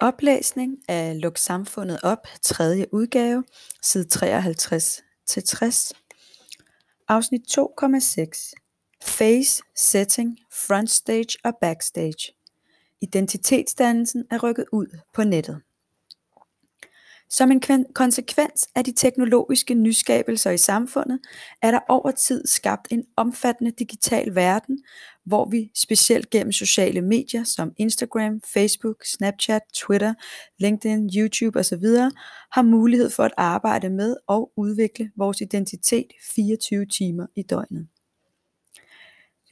Oplæsning af Luk samfundet op, 3. udgave, side 53-60. Afsnit 2,6. Face, setting, frontstage og backstage. Identitetsdannelsen er rykket ud på nettet. Som en konsekvens af de teknologiske nyskabelser i samfundet, er der over tid skabt en omfattende digital verden, hvor vi specielt gennem sociale medier som Instagram, Facebook, Snapchat, Twitter, LinkedIn, YouTube osv. har mulighed for at arbejde med og udvikle vores identitet 24 timer i døgnet.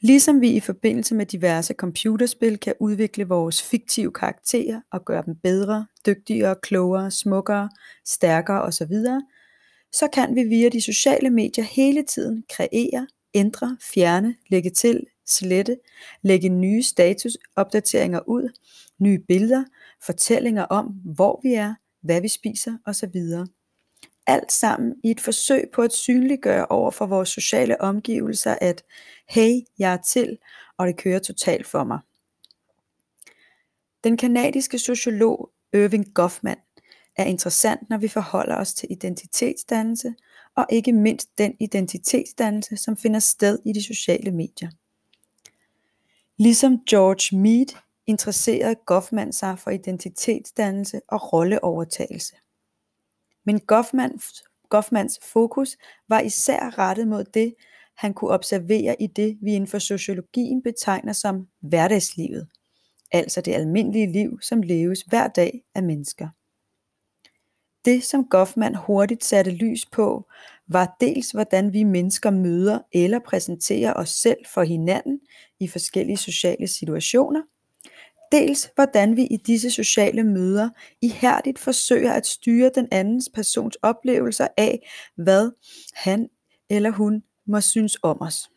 Ligesom vi i forbindelse med diverse computerspil kan udvikle vores fiktive karakterer og gøre dem bedre, dygtigere, klogere, smukkere, stærkere osv., så kan vi via de sociale medier hele tiden kreere, ændre, fjerne, lægge til, slette, lægge nye statusopdateringer ud, nye billeder, fortællinger om, hvor vi er, hvad vi spiser osv. Alt sammen i et forsøg på at synliggøre over for vores sociale omgivelser, at hey, jeg er til, og det kører totalt for mig. Den kanadiske sociolog Irving Goffman er interessant, når vi forholder os til identitetsdannelse, og ikke mindst den identitetsdannelse, som finder sted i de sociale medier. Ligesom George Mead interesserede Goffman sig for identitetsdannelse og rolleovertagelse. Men Goffmans, Goffmans fokus var især rettet mod det, han kunne observere i det, vi inden for sociologien betegner som hverdagslivet, altså det almindelige liv, som leves hver dag af mennesker. Det, som Goffman hurtigt satte lys på, var dels hvordan vi mennesker møder eller præsenterer os selv for hinanden i forskellige sociale situationer, dels hvordan vi i disse sociale møder ihærdigt forsøger at styre den andens persons oplevelser af, hvad han eller hun må synes om os.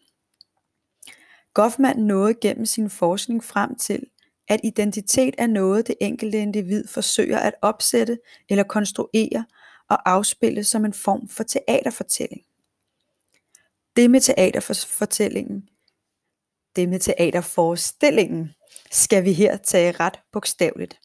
Goffman nåede gennem sin forskning frem til, at identitet er noget det enkelte individ forsøger at opsætte eller konstruere og afspille som en form for teaterfortælling. Det med teaterfortællingen, det med teaterforestillingen, skal vi her tage ret bogstaveligt.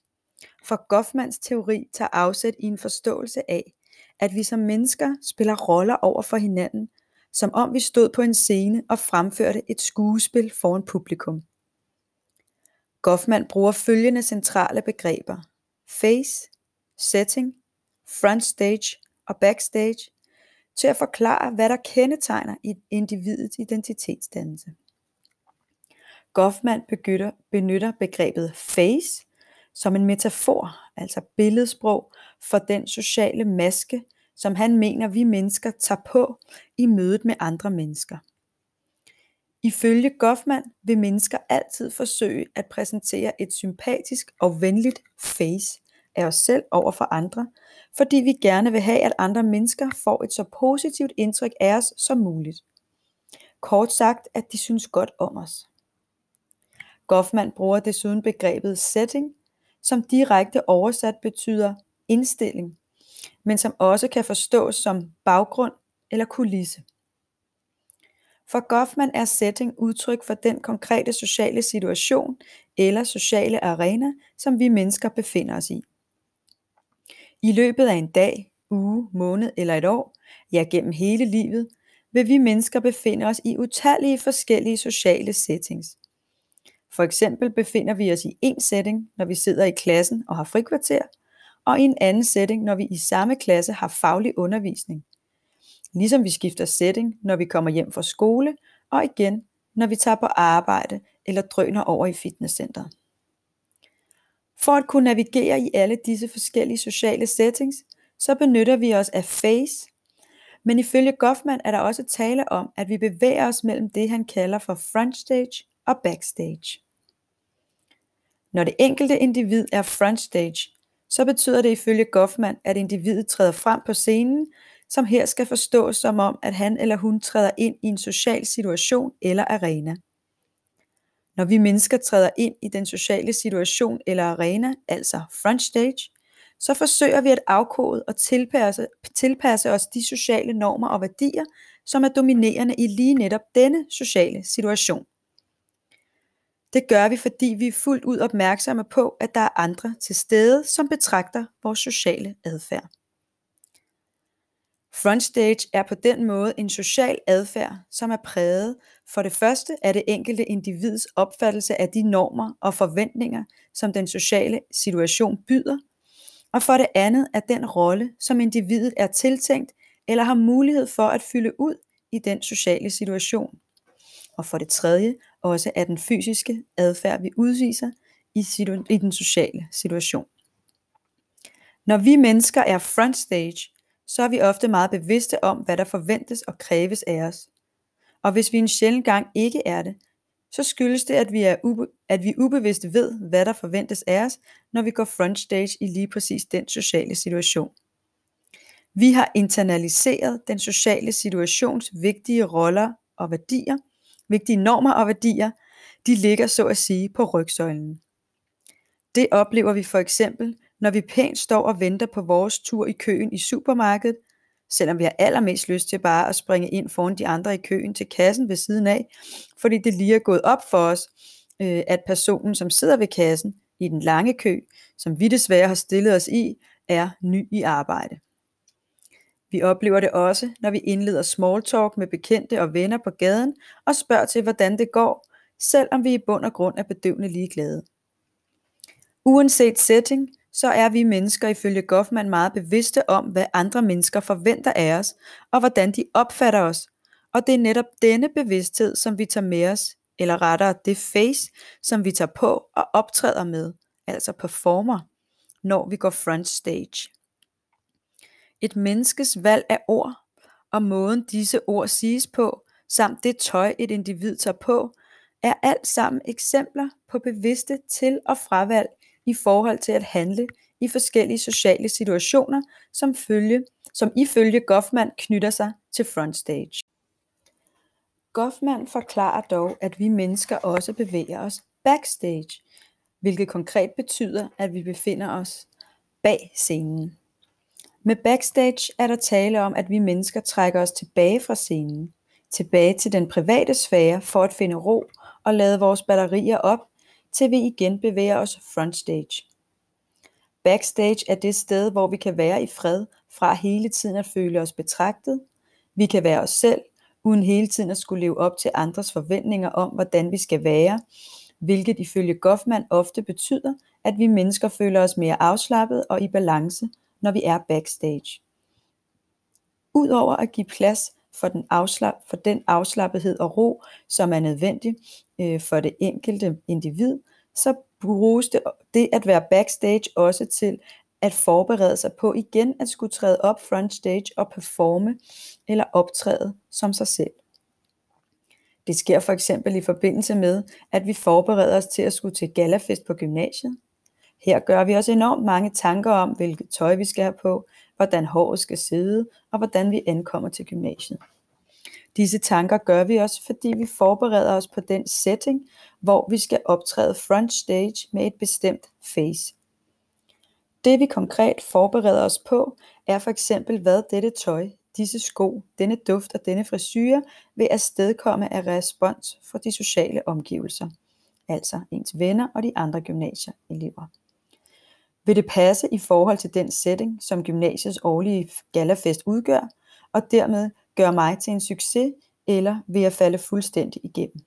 For Goffmans teori tager afsæt i en forståelse af, at vi som mennesker spiller roller over for hinanden, som om vi stod på en scene og fremførte et skuespil foran publikum. Goffman bruger følgende centrale begreber: face, setting, front stage og backstage til at forklare, hvad der kendetegner et individets identitetsdannelse. Goffman benytter, benytter begrebet face som en metafor, altså billedsprog, for den sociale maske, som han mener vi mennesker tager på i mødet med andre mennesker. Ifølge Goffman vil mennesker altid forsøge at præsentere et sympatisk og venligt face af os selv over for andre, fordi vi gerne vil have, at andre mennesker får et så positivt indtryk af os som muligt. Kort sagt, at de synes godt om os. Goffman bruger desuden begrebet setting, som direkte oversat betyder indstilling, men som også kan forstås som baggrund eller kulisse. For Goffman er setting udtryk for den konkrete sociale situation eller sociale arena, som vi mennesker befinder os i. I løbet af en dag, uge, måned eller et år, ja gennem hele livet, vil vi mennesker befinde os i utallige forskellige sociale settings. For eksempel befinder vi os i en setting, når vi sidder i klassen og har frikvarter, og i en anden setting, når vi i samme klasse har faglig undervisning. Ligesom vi skifter setting, når vi kommer hjem fra skole, og igen, når vi tager på arbejde eller drøner over i fitnesscenteret. For at kunne navigere i alle disse forskellige sociale settings, så benytter vi os af face, men ifølge Goffman er der også tale om, at vi bevæger os mellem det, han kalder for frontstage og backstage. Når det enkelte individ er frontstage, så betyder det ifølge Goffman, at individet træder frem på scenen, som her skal forstås som om, at han eller hun træder ind i en social situation eller arena. Når vi mennesker træder ind i den sociale situation eller arena, altså frontstage, så forsøger vi at afkode og tilpasse, tilpasse os de sociale normer og værdier, som er dominerende i lige netop denne sociale situation. Det gør vi, fordi vi er fuldt ud opmærksomme på, at der er andre til stede, som betragter vores sociale adfærd. Frontstage er på den måde en social adfærd, som er præget for det første af det enkelte individs opfattelse af de normer og forventninger, som den sociale situation byder, og for det andet af den rolle, som individet er tiltænkt eller har mulighed for at fylde ud i den sociale situation. Og for det tredje også af den fysiske adfærd, vi udviser i, situ- i den sociale situation. Når vi mennesker er frontstage, så er vi ofte meget bevidste om, hvad der forventes og kræves af os. Og hvis vi en sjældent gang ikke er det, så skyldes det, at vi er ube- at vi ubevidst ved, hvad der forventes af os, når vi går frontstage i lige præcis den sociale situation. Vi har internaliseret den sociale situations vigtige roller og værdier, vigtige normer og værdier, de ligger så at sige på rygsøjlen. Det oplever vi for eksempel, når vi pænt står og venter på vores tur i køen i supermarkedet, selvom vi har allermest lyst til bare at springe ind foran de andre i køen til kassen ved siden af, fordi det lige er gået op for os, øh, at personen, som sidder ved kassen i den lange kø, som vi desværre har stillet os i, er ny i arbejde. Vi oplever det også, når vi indleder small talk med bekendte og venner på gaden og spørger til, hvordan det går, selvom vi i bund og grund er bedøvende ligeglade. Uanset setting, så er vi mennesker ifølge Goffman meget bevidste om, hvad andre mennesker forventer af os, og hvordan de opfatter os. Og det er netop denne bevidsthed, som vi tager med os, eller rettere det face, som vi tager på og optræder med, altså performer, når vi går front stage. Et menneskes valg af ord, og måden disse ord siges på, samt det tøj et individ tager på, er alt sammen eksempler på bevidste til- og fravalg i forhold til at handle i forskellige sociale situationer, som, følge, som ifølge Goffman knytter sig til frontstage. Goffman forklarer dog, at vi mennesker også bevæger os backstage, hvilket konkret betyder, at vi befinder os bag scenen. Med backstage er der tale om, at vi mennesker trækker os tilbage fra scenen, tilbage til den private sfære for at finde ro og lade vores batterier op, til vi igen bevæger os frontstage. Backstage er det sted, hvor vi kan være i fred fra hele tiden at føle os betragtet. Vi kan være os selv, uden hele tiden at skulle leve op til andres forventninger om, hvordan vi skal være, hvilket ifølge Goffman ofte betyder, at vi mennesker føler os mere afslappet og i balance, når vi er backstage. Udover at give plads for den, afslap, for den afslappethed og ro, som er nødvendig øh, for det enkelte individ, så bruges det, det at være backstage også til at forberede sig på igen at skulle træde op front stage og performe eller optræde som sig selv. Det sker for eksempel i forbindelse med, at vi forbereder os til at skulle til galafest på gymnasiet. Her gør vi os enormt mange tanker om, hvilket tøj vi skal have på, hvordan håret skal sidde og hvordan vi ankommer til gymnasiet. Disse tanker gør vi også, fordi vi forbereder os på den setting, hvor vi skal optræde front stage med et bestemt face. Det vi konkret forbereder os på, er for eksempel hvad dette tøj, disse sko, denne duft og denne frisyre vil afstedkomme af respons fra de sociale omgivelser, altså ens venner og de andre gymnasieelever. Vil det passe i forhold til den setting, som gymnasiets årlige galafest udgør, og dermed gøre mig til en succes, eller vil jeg falde fuldstændig igennem?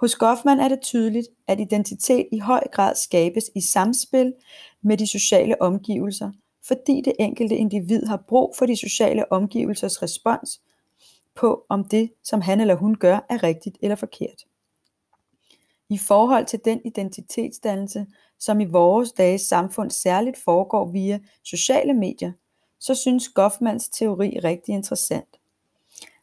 Hos Goffman er det tydeligt, at identitet i høj grad skabes i samspil med de sociale omgivelser, fordi det enkelte individ har brug for de sociale omgivelsers respons på, om det, som han eller hun gør, er rigtigt eller forkert. I forhold til den identitetsdannelse, som i vores dages samfund særligt foregår via sociale medier, så synes Goffmans teori rigtig interessant.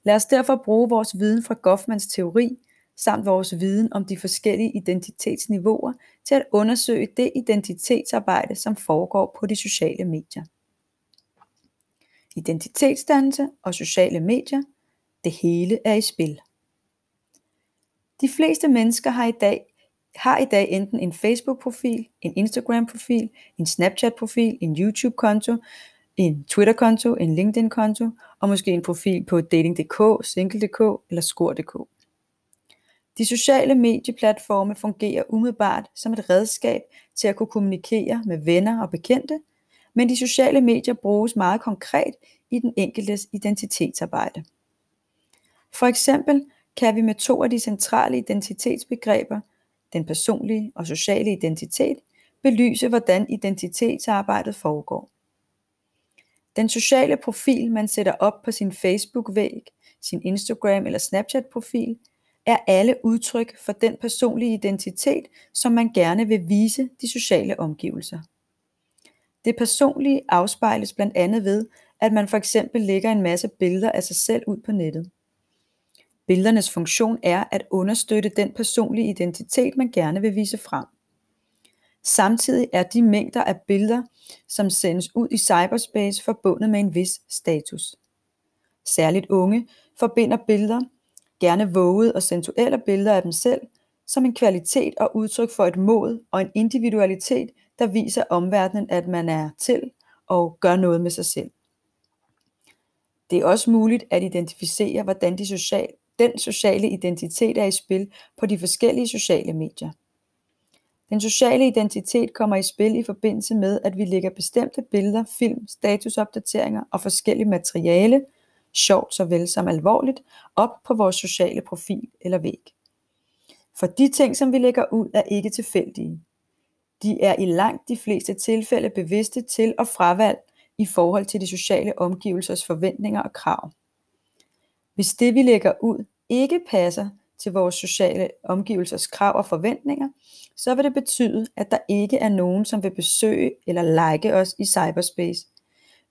Lad os derfor bruge vores viden fra Goffmans teori samt vores viden om de forskellige identitetsniveauer til at undersøge det identitetsarbejde, som foregår på de sociale medier. Identitetsdannelse og sociale medier, det hele er i spil. De fleste mennesker har i dag har i dag enten en Facebook-profil, en Instagram-profil, en Snapchat-profil, en YouTube-konto, en Twitter-konto, en LinkedIn-konto og måske en profil på dating.dk, single.dk eller skor.dk. De sociale medieplatforme fungerer umiddelbart som et redskab til at kunne kommunikere med venner og bekendte, men de sociale medier bruges meget konkret i den enkeltes identitetsarbejde. For eksempel kan vi med to af de centrale identitetsbegreber, den personlige og sociale identitet, belyse hvordan identitetsarbejdet foregår. Den sociale profil, man sætter op på sin Facebook-væg, sin Instagram eller Snapchat-profil, er alle udtryk for den personlige identitet, som man gerne vil vise de sociale omgivelser. Det personlige afspejles blandt andet ved, at man for eksempel lægger en masse billeder af sig selv ud på nettet. Billedernes funktion er at understøtte den personlige identitet, man gerne vil vise frem. Samtidig er de mængder af billeder, som sendes ud i cyberspace forbundet med en vis status. Særligt unge forbinder billeder, gerne vågede og sensuelle billeder af dem selv, som en kvalitet og udtryk for et mod og en individualitet, der viser omverdenen, at man er til og gør noget med sig selv. Det er også muligt at identificere, hvordan de sociale den sociale identitet er i spil på de forskellige sociale medier. Den sociale identitet kommer i spil i forbindelse med, at vi lægger bestemte billeder, film, statusopdateringer og forskellige materiale, sjovt såvel som alvorligt, op på vores sociale profil eller væg. For de ting, som vi lægger ud, er ikke tilfældige. De er i langt de fleste tilfælde bevidste til og fravalg i forhold til de sociale omgivelsers forventninger og krav. Hvis det vi lægger ud ikke passer til vores sociale omgivelsers krav og forventninger, så vil det betyde, at der ikke er nogen, som vil besøge eller like os i cyberspace,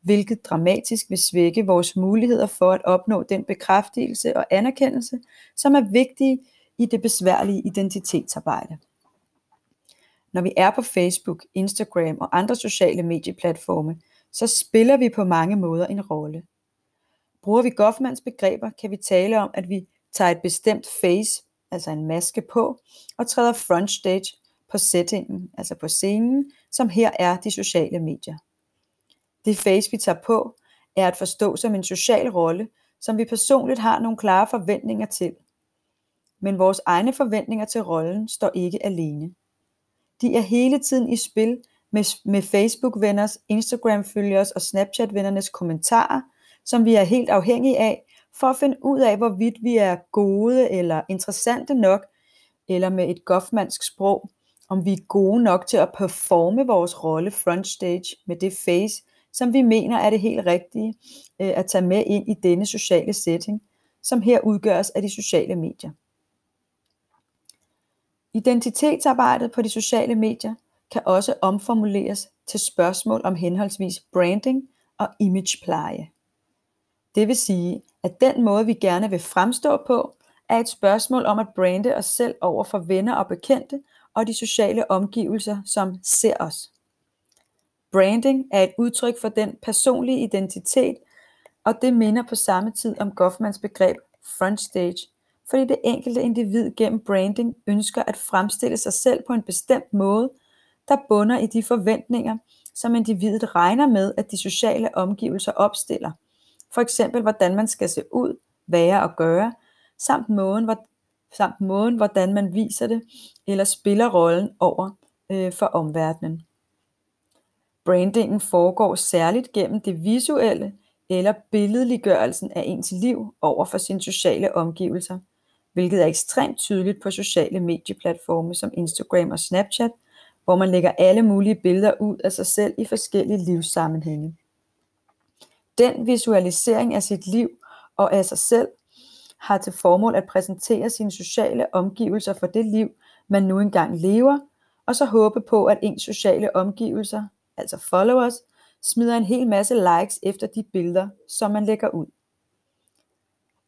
hvilket dramatisk vil svække vores muligheder for at opnå den bekræftelse og anerkendelse, som er vigtige i det besværlige identitetsarbejde. Når vi er på Facebook, Instagram og andre sociale medieplatforme, så spiller vi på mange måder en rolle. Bruger vi Goffmans begreber, kan vi tale om, at vi tager et bestemt face, altså en maske på, og træder frontstage på settingen, altså på scenen, som her er de sociale medier. Det face, vi tager på, er at forstå som en social rolle, som vi personligt har nogle klare forventninger til. Men vores egne forventninger til rollen står ikke alene. De er hele tiden i spil med, med Facebook-venners, Instagram-følgers og Snapchat-vennernes kommentarer, som vi er helt afhængige af, for at finde ud af, hvorvidt vi er gode eller interessante nok, eller med et goffmansk sprog, om vi er gode nok til at performe vores rolle frontstage med det face, som vi mener er det helt rigtige øh, at tage med ind i denne sociale setting, som her udgøres af de sociale medier. Identitetsarbejdet på de sociale medier kan også omformuleres til spørgsmål om henholdsvis branding og imagepleje. Det vil sige, at den måde vi gerne vil fremstå på, er et spørgsmål om at brande os selv over for venner og bekendte og de sociale omgivelser, som ser os. Branding er et udtryk for den personlige identitet, og det minder på samme tid om Goffmans begreb frontstage, fordi det enkelte individ gennem branding ønsker at fremstille sig selv på en bestemt måde, der bunder i de forventninger, som individet regner med, at de sociale omgivelser opstiller. For eksempel, hvordan man skal se ud, være og gøre, samt måden, hvor, samt måden hvordan man viser det, eller spiller rollen over øh, for omverdenen. Brandingen foregår særligt gennem det visuelle eller billedliggørelsen af ens liv over for sine sociale omgivelser, hvilket er ekstremt tydeligt på sociale medieplatforme som Instagram og Snapchat, hvor man lægger alle mulige billeder ud af sig selv i forskellige livssammenhænge. Den visualisering af sit liv og af sig selv har til formål at præsentere sine sociale omgivelser for det liv, man nu engang lever, og så håbe på, at ens sociale omgivelser altså followers, smider en hel masse likes efter de billeder, som man lægger ud.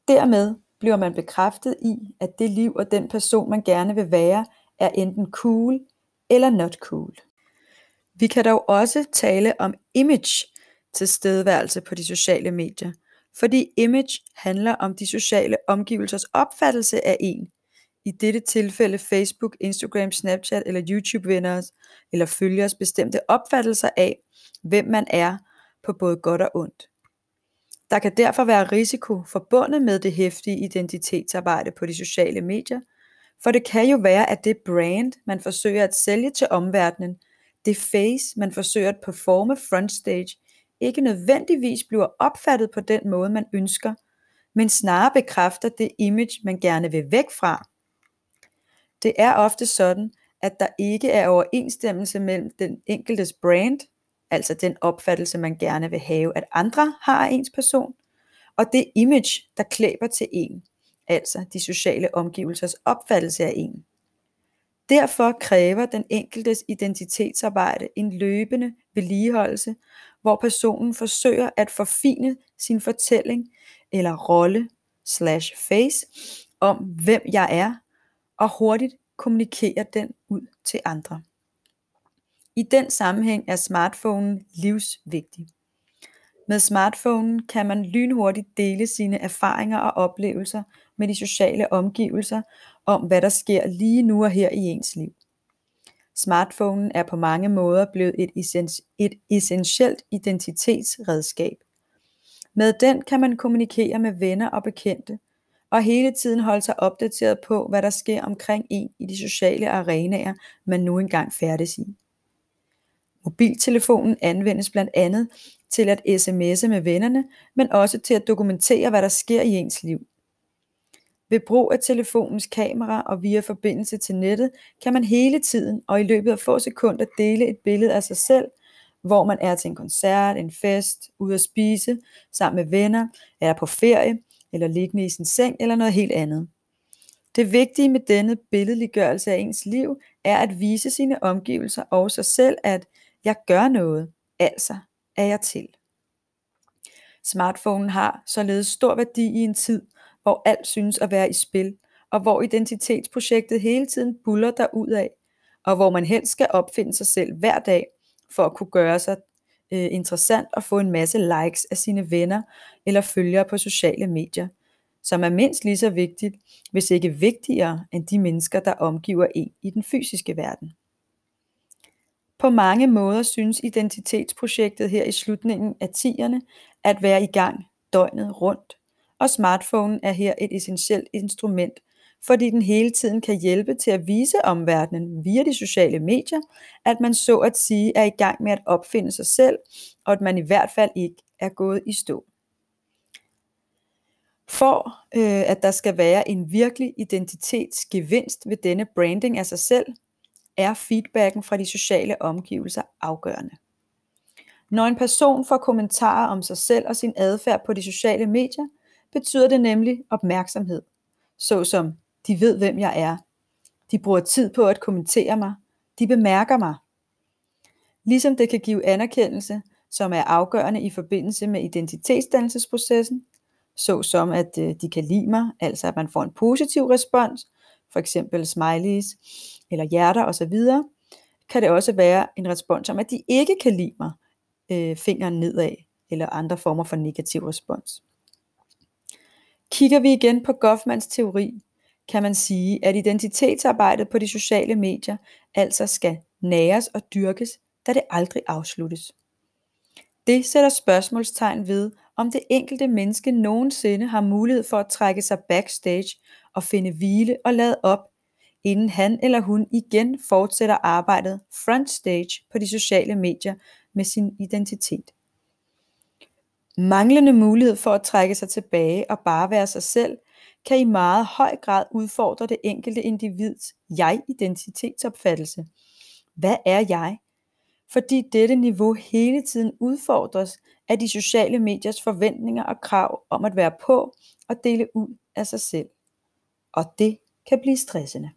Dermed bliver man bekræftet i, at det liv og den person, man gerne vil være, er enten cool eller not cool. Vi kan dog også tale om image tilstedeværelse på de sociale medier, fordi image handler om de sociale omgivelsers opfattelse af en, i dette tilfælde Facebook, Instagram, Snapchat eller YouTube-venners eller følgers bestemte opfattelser af, hvem man er på både godt og ondt. Der kan derfor være risiko forbundet med det hæftige identitetsarbejde på de sociale medier, For det kan jo være, at det brand, man forsøger at sælge til omverdenen, det face, man forsøger at performe frontstage, ikke nødvendigvis bliver opfattet på den måde, man ønsker, men snarere bekræfter det image, man gerne vil væk fra. Det er ofte sådan, at der ikke er overensstemmelse mellem den enkeltes brand, altså den opfattelse, man gerne vil have, at andre har af ens person, og det image, der klæber til en, altså de sociale omgivelsers opfattelse af en. Derfor kræver den enkeltes identitetsarbejde en løbende vedligeholdelse, hvor personen forsøger at forfine sin fortælling eller rolle slash face om, hvem jeg er, og hurtigt kommunikerer den ud til andre. I den sammenhæng er smartphonen livsvigtig. Med smartphonen kan man lynhurtigt dele sine erfaringer og oplevelser med de sociale omgivelser om, hvad der sker lige nu og her i ens liv. Smartphonen er på mange måder blevet et, et essentielt identitetsredskab. Med den kan man kommunikere med venner og bekendte, og hele tiden holde sig opdateret på, hvad der sker omkring en i de sociale arenaer, man nu engang færdes i. Mobiltelefonen anvendes blandt andet til at sms'e med vennerne, men også til at dokumentere, hvad der sker i ens liv. Ved brug af telefonens kamera og via forbindelse til nettet, kan man hele tiden og i løbet af få sekunder dele et billede af sig selv, hvor man er til en koncert, en fest, ude at spise, sammen med venner, er på ferie, eller liggende i sin seng, eller noget helt andet. Det vigtige med denne billedliggørelse af ens liv, er at vise sine omgivelser og sig selv, at jeg gør noget, altså er jeg til. Smartphonen har således stor værdi i en tid, hvor alt synes at være i spil, og hvor identitetsprojektet hele tiden buller ud af, og hvor man helst skal opfinde sig selv hver dag, for at kunne gøre sig øh, interessant og få en masse likes af sine venner eller følgere på sociale medier, som er mindst lige så vigtigt, hvis ikke vigtigere end de mennesker, der omgiver en i den fysiske verden. På mange måder synes identitetsprojektet her i slutningen af 10'erne at være i gang døgnet rundt, og smartphonen er her et essentielt instrument, fordi den hele tiden kan hjælpe til at vise omverdenen via de sociale medier, at man så at sige er i gang med at opfinde sig selv, og at man i hvert fald ikke er gået i stå. For øh, at der skal være en virkelig identitetsgevinst ved denne branding af sig selv, er feedbacken fra de sociale omgivelser afgørende. Når en person får kommentarer om sig selv og sin adfærd på de sociale medier, betyder det nemlig opmærksomhed, såsom de ved hvem jeg er, de bruger tid på at kommentere mig, de bemærker mig. Ligesom det kan give anerkendelse, som er afgørende i forbindelse med identitetsdannelsesprocessen, såsom at øh, de kan lide mig, altså at man får en positiv respons, for eksempel smileys eller hjerter osv., kan det også være en respons om, at de ikke kan lide mig, øh, fingeren nedad, eller andre former for negativ respons. Kigger vi igen på Goffmans teori, kan man sige, at identitetsarbejdet på de sociale medier altså skal næres og dyrkes, da det aldrig afsluttes. Det sætter spørgsmålstegn ved, om det enkelte menneske nogensinde har mulighed for at trække sig backstage og finde hvile og lade op, inden han eller hun igen fortsætter arbejdet frontstage på de sociale medier med sin identitet. Manglende mulighed for at trække sig tilbage og bare være sig selv, kan i meget høj grad udfordre det enkelte individs jeg-identitetsopfattelse. Hvad er jeg? Fordi dette niveau hele tiden udfordres af de sociale mediers forventninger og krav om at være på og dele ud af sig selv. Og det kan blive stressende.